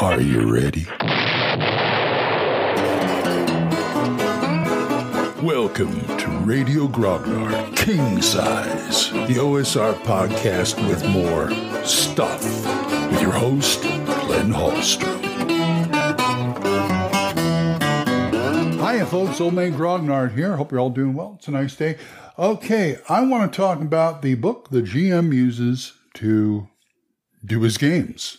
Are you ready? Welcome to Radio Grognard King Size, the OSR podcast with more stuff, with your host, Glenn Hallstrom. Hi, folks. Old Man Grognard here. Hope you're all doing well. It's a nice day. Okay, I want to talk about the book the GM uses to do his games,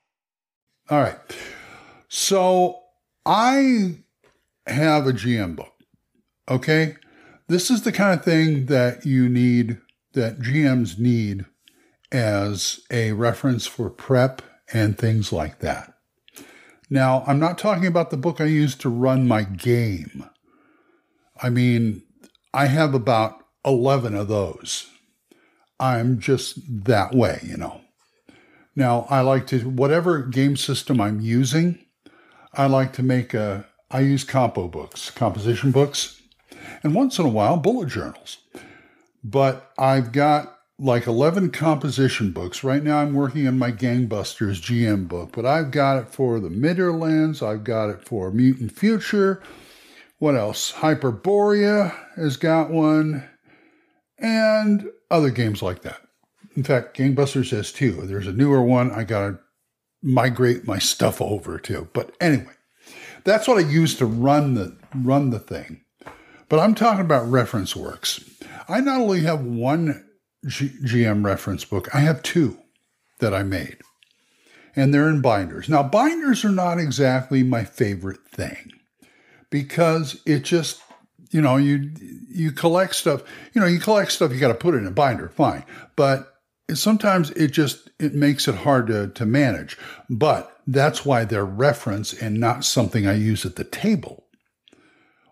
All right. So I have a GM book. Okay. This is the kind of thing that you need, that GMs need as a reference for prep and things like that. Now, I'm not talking about the book I use to run my game. I mean, I have about 11 of those. I'm just that way, you know. Now, I like to, whatever game system I'm using, I like to make a, I use compo books, composition books, and once in a while, bullet journals. But I've got like 11 composition books. Right now, I'm working on my Gangbusters GM book, but I've got it for the Midderlands, I've got it for Mutant Future. What else? Hyperborea has got one, and other games like that. In fact, Gangbusters has two. There's a newer one I got to migrate my stuff over to. But anyway, that's what I use to run the run the thing. But I'm talking about reference works. I not only have one G- GM reference book, I have two that I made. And they're in binders. Now, binders are not exactly my favorite thing because it just, you know, you you collect stuff, you know, you collect stuff, you got to put it in a binder, fine. But sometimes it just it makes it hard to, to manage but that's why they're reference and not something i use at the table.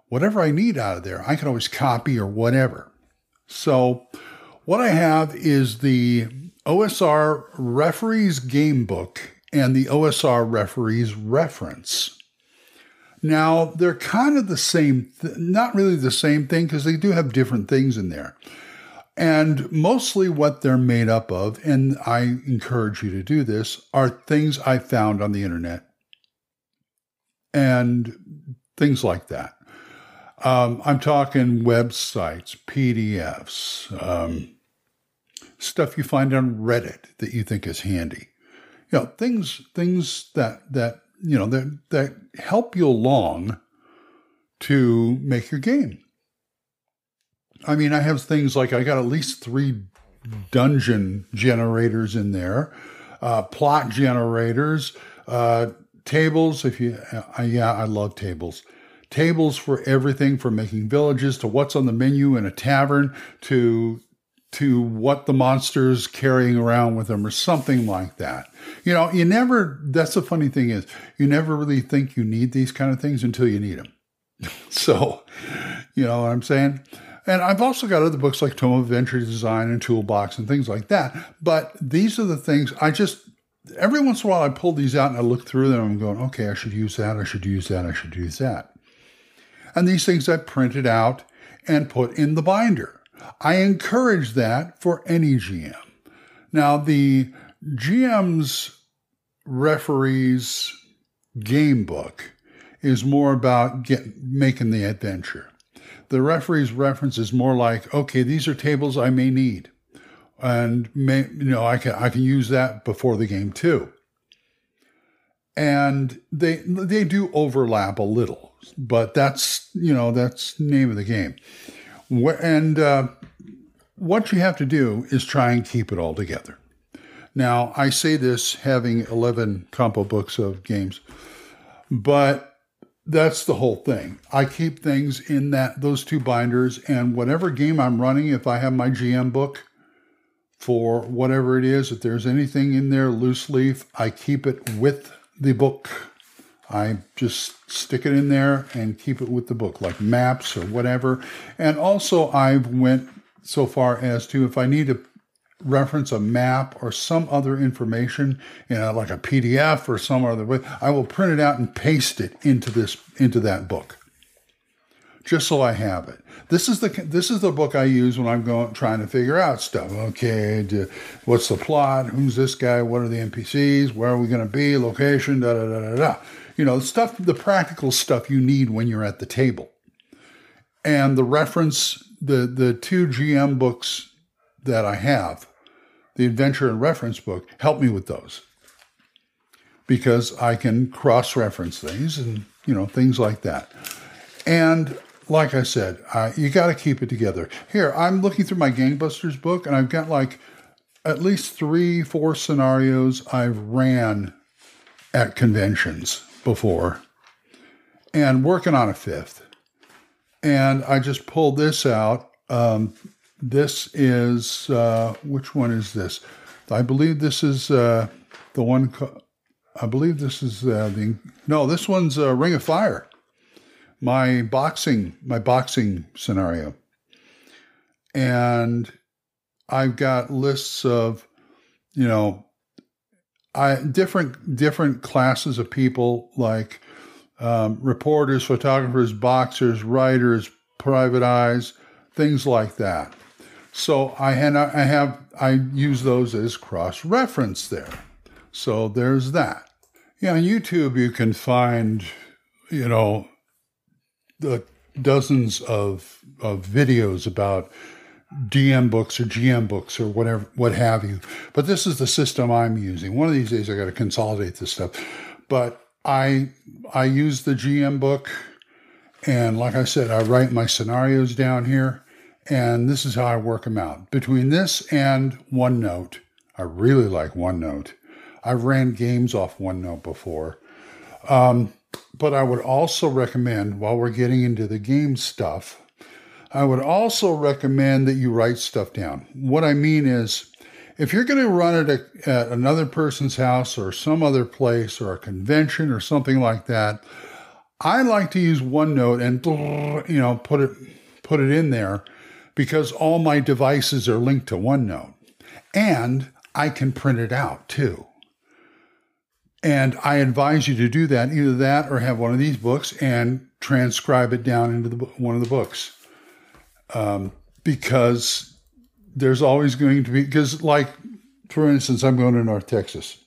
Whatever i need out of there i can always copy or whatever. So what i have is the osr referees game book and the osr referees reference. Now they're kind of the same th- not really the same thing because they do have different things in there and mostly what they're made up of, and I encourage you to do this, are things I found on the internet and things like that. Um, I'm talking websites, PDFs, um, stuff you find on Reddit that you think is handy. You know, things things that that you know that that help you along to make your game. I mean, I have things like I got at least three dungeon generators in there, uh, plot generators, uh, tables. If you, uh, yeah, I love tables. Tables for everything from making villages to what's on the menu in a tavern to to what the monster's carrying around with them or something like that. You know, you never, that's the funny thing is, you never really think you need these kind of things until you need them. so, you know what I'm saying? And I've also got other books like Tome of Adventure Design and Toolbox and things like that. But these are the things I just, every once in a while, I pull these out and I look through them and I'm going, okay, I should use that, I should use that, I should use that. And these things I printed out and put in the binder. I encourage that for any GM. Now, the GM's referees game book is more about get, making the adventure the referee's reference is more like, okay, these are tables I may need, and may you know I can I can use that before the game too. And they they do overlap a little. but that's you know that's name of the game. And uh, what you have to do is try and keep it all together. Now, I say this having 11 compo books of games, but that's the whole thing. I keep things in that those two binders and whatever game I'm running if I have my GM book for whatever it is if there's anything in there loose leaf, I keep it with the book. I just stick it in there and keep it with the book like maps or whatever. And also I've went so far as to if I need to reference a map or some other information, you know, like a PDF or some other way, I will print it out and paste it into this into that book. Just so I have it. This is the this is the book I use when I'm going trying to figure out stuff. Okay, do, what's the plot? Who's this guy? What are the NPCs? Where are we going to be? Location? Da da da da da. You know, stuff, the practical stuff you need when you're at the table, and the reference the the two GM books that I have, the adventure and reference book, help me with those because I can cross reference things and you know things like that. And like I said, uh, you got to keep it together. Here, I'm looking through my Gangbusters book, and I've got like at least three, four scenarios I've ran at conventions before, and working on a fifth and I just pulled this out. Um, this is uh, which one is this? I believe this is uh, the one. Co- I believe this is uh, the no. This one's uh, Ring of Fire. My boxing, my boxing scenario, and I've got lists of, you know, I different different classes of people like um, reporters, photographers, boxers, writers, private eyes, things like that. So I had I have I use those as cross reference there. So there's that. Yeah, on YouTube you can find, you know, the dozens of of videos about DM books or GM books or whatever what have you. But this is the system I'm using. One of these days I got to consolidate this stuff. But I I use the GM book, and like I said, I write my scenarios down here, and this is how I work them out. Between this and OneNote, I really like OneNote. I've ran games off OneNote before, um, but I would also recommend while we're getting into the game stuff. I would also recommend that you write stuff down. What I mean is, if you're going to run it at, at another person's house or some other place or a convention or something like that, I like to use OneNote and you know put it put it in there because all my devices are linked to OneNote, and I can print it out too. And I advise you to do that, either that or have one of these books and transcribe it down into the, one of the books, um, because there's always going to be because like for instance i'm going to north texas.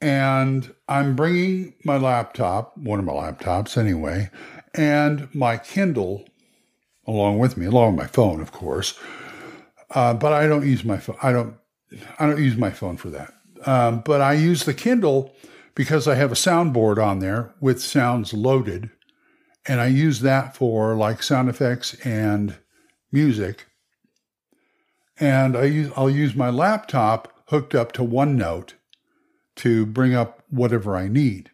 And i'm bringing my laptop one of my laptops anyway and my kindle along with me along with my phone of course. Uh, but i don't use my phone i don't i don't use my phone for that. Um, but i use the kindle because i have a soundboard on there with sounds loaded. And i use that for like sound effects and music. And I use, I'll use my laptop hooked up to OneNote to bring up whatever I need.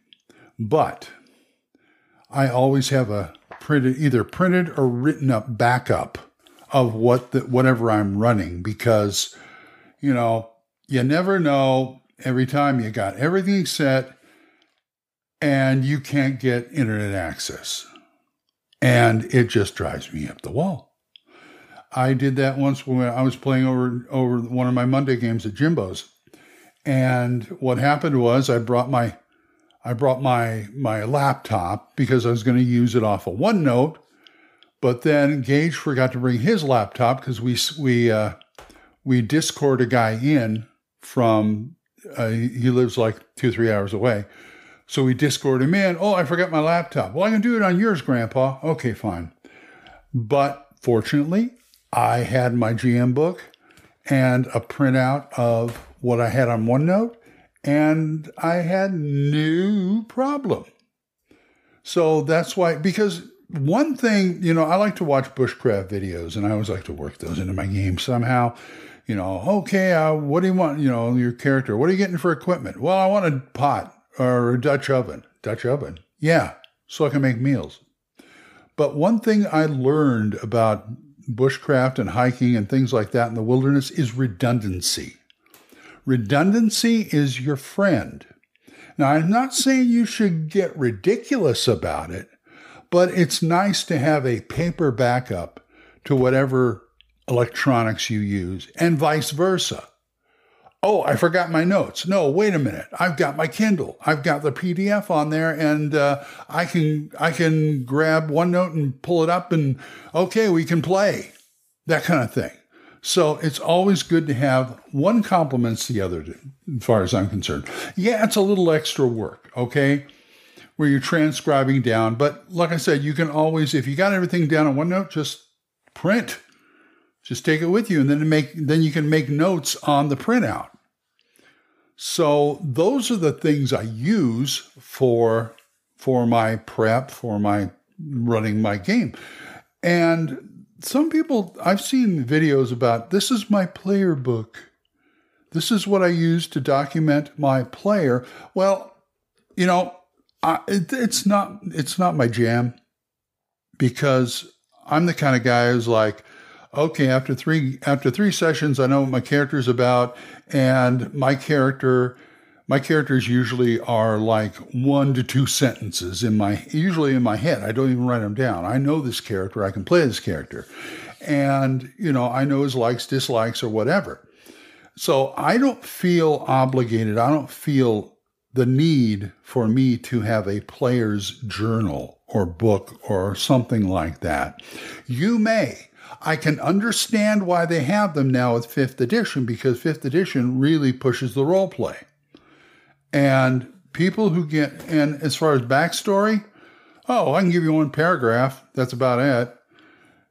But I always have a printed, either printed or written up backup of what the, whatever I'm running because, you know, you never know every time you got everything set and you can't get internet access. And it just drives me up the wall. I did that once when I was playing over over one of my Monday games at Jimbo's, and what happened was I brought my I brought my my laptop because I was going to use it off of OneNote, but then Gage forgot to bring his laptop because we we uh, we Discord a guy in from uh, he lives like two three hours away, so we Discord him in. Oh, I forgot my laptop. Well, I can do it on yours, Grandpa. Okay, fine. But fortunately, I had my GM book and a printout of what I had on OneNote, and I had no problem. So that's why, because one thing, you know, I like to watch bushcraft videos and I always like to work those into my game somehow. You know, okay, uh, what do you want? You know, your character, what are you getting for equipment? Well, I want a pot or a Dutch oven. Dutch oven. Yeah, so I can make meals. But one thing I learned about bushcraft and hiking and things like that in the wilderness is redundancy. Redundancy is your friend. Now, I'm not saying you should get ridiculous about it, but it's nice to have a paper backup to whatever electronics you use, and vice versa. Oh, I forgot my notes. No, wait a minute. I've got my Kindle. I've got the PDF on there, and uh, I can I can grab OneNote and pull it up, and okay, we can play. That kind of thing. So it's always good to have one complements the other, as far as I'm concerned. Yeah, it's a little extra work, okay, where you're transcribing down. But like I said, you can always, if you got everything down on OneNote, just print. Just take it with you, and then make then you can make notes on the printout. So those are the things I use for for my prep, for my running my game. And some people, I've seen videos about this is my player book. This is what I use to document my player. Well, you know, I, it, it's not it's not my jam because I'm the kind of guy who's like, okay, after three after three sessions, I know what my character's about, and my character my characters usually are like one to two sentences in my usually in my head. I don't even write them down. I know this character. I can play this character. And you know i know his likes dislikes or whatever. So i don't feel obligated. I don't feel the need for me to have a player's journal or book or something like that. You may. I can understand why they have them now with fifth edition because fifth edition really pushes the role play. And people who get, and as far as backstory, oh, I can give you one paragraph. That's about it.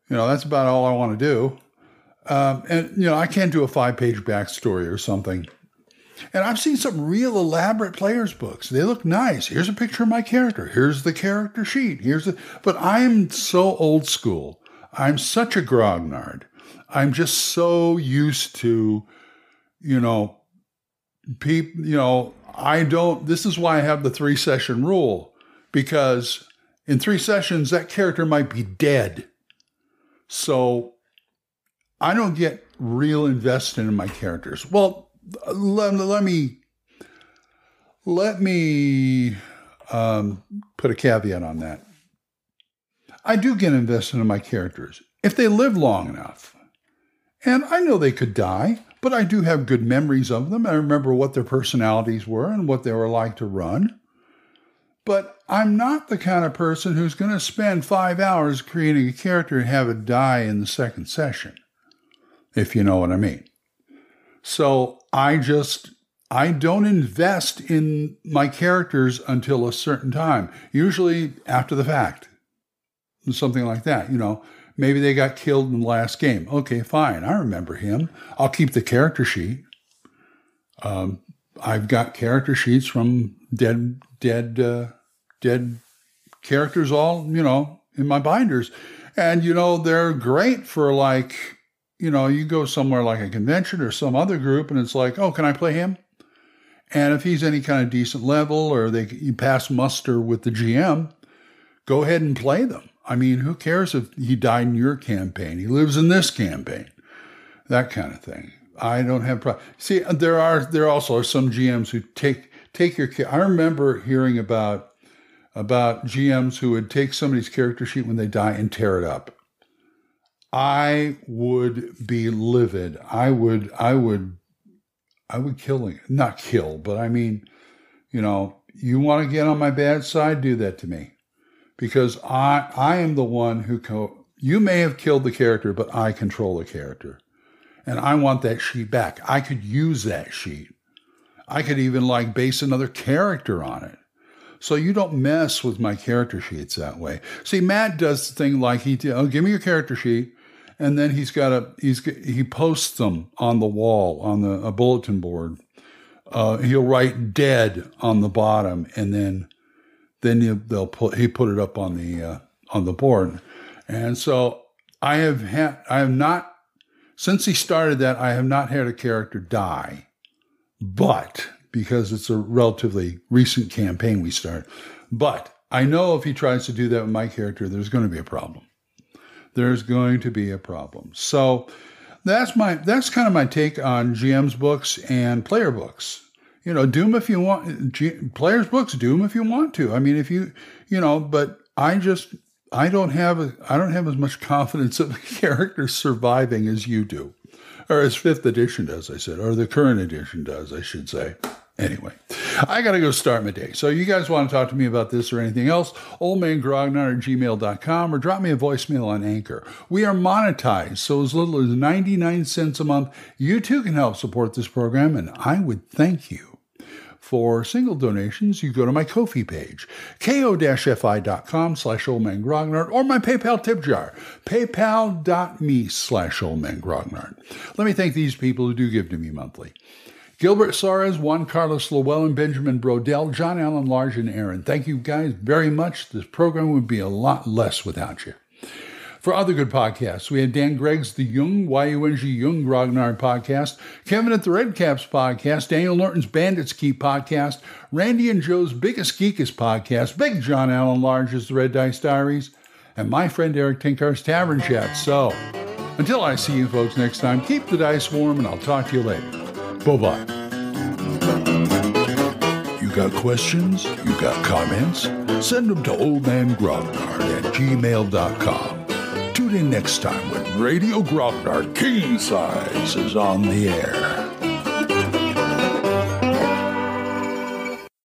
You know, that's about all I want to do. Um, and, you know, I can't do a five page backstory or something. And I've seen some real elaborate players' books. They look nice. Here's a picture of my character. Here's the character sheet. Here's the, but I'm so old school. I'm such a grognard. I'm just so used to, you know, people, you know, I don't, this is why I have the three session rule, because in three sessions, that character might be dead. So I don't get real invested in my characters. Well, let, let me, let me um, put a caveat on that. I do get invested in my characters if they live long enough. And I know they could die, but I do have good memories of them. I remember what their personalities were and what they were like to run. But I'm not the kind of person who's going to spend five hours creating a character and have it die in the second session, if you know what I mean. So I just, I don't invest in my characters until a certain time, usually after the fact, something like that, you know. Maybe they got killed in the last game. Okay, fine. I remember him. I'll keep the character sheet. Um, I've got character sheets from dead, dead, uh, dead characters all, you know, in my binders. And, you know, they're great for like, you know, you go somewhere like a convention or some other group and it's like, oh, can I play him? And if he's any kind of decent level or they you pass muster with the GM, go ahead and play them. I mean, who cares if he died in your campaign? He lives in this campaign. That kind of thing. I don't have problem. See, uh, there are there also are some GMs who take take your. I remember hearing about about GMs who would take somebody's character sheet when they die and tear it up. I would be livid. I would I would I would kill him. Not kill, but I mean, you know, you want to get on my bad side, do that to me because I I am the one who co- you may have killed the character, but I control the character. And I want that sheet back. I could use that sheet. I could even like base another character on it. So you don't mess with my character sheets that way. See, Matt does the thing like he, oh, give me your character sheet, and then he's got a he's he posts them on the wall on the a bulletin board. Uh, he'll write "dead" on the bottom, and then then you, they'll put he put it up on the uh, on the board, and so I have had I have not since he started that I have not had a character die, but because it's a relatively recent campaign we start, but I know if he tries to do that with my character, there's going to be a problem. There's going to be a problem. So that's my that's kind of my take on GM's books and player books you know, Doom if you want, players' books, Doom if you want to. I mean, if you, you know, but I just, I don't have, a, I don't have as much confidence of the characters surviving as you do, or as fifth edition does, I said, or the current edition does, I should say. Anyway, I got to go start my day. So you guys want to talk to me about this or anything else, oldmangrognard at gmail.com or drop me a voicemail on Anchor. We are monetized, so as little as 99 cents a month, you too can help support this program, and I would thank you. For single donations, you go to my Ko-fi page, ko-fi.com slash oldmangrognard, or my PayPal tip jar, paypal.me slash oldmangrognard. Let me thank these people who do give to me monthly. Gilbert Suarez, Juan Carlos Llewellyn, Benjamin Brodell, John Allen Large, and Aaron. Thank you guys very much. This program would be a lot less without you. For other good podcasts, we have Dan Gregg's The Yung, Y-U-N-G, Yung Grognard podcast, Kevin at the Red Caps podcast, Daniel Norton's Bandits Keep podcast, Randy and Joe's Biggest Geekest podcast, Big John Allen Large's The Red Dice Diaries, and my friend Eric Tenkar's Tavern Chat. So, until I see you folks next time, keep the dice warm and I'll talk to you later. Bye bye. You got questions? You got comments? Send them to oldmangrognard at gmail.com. Tune in next time when Radio Grognard King Size is on the air.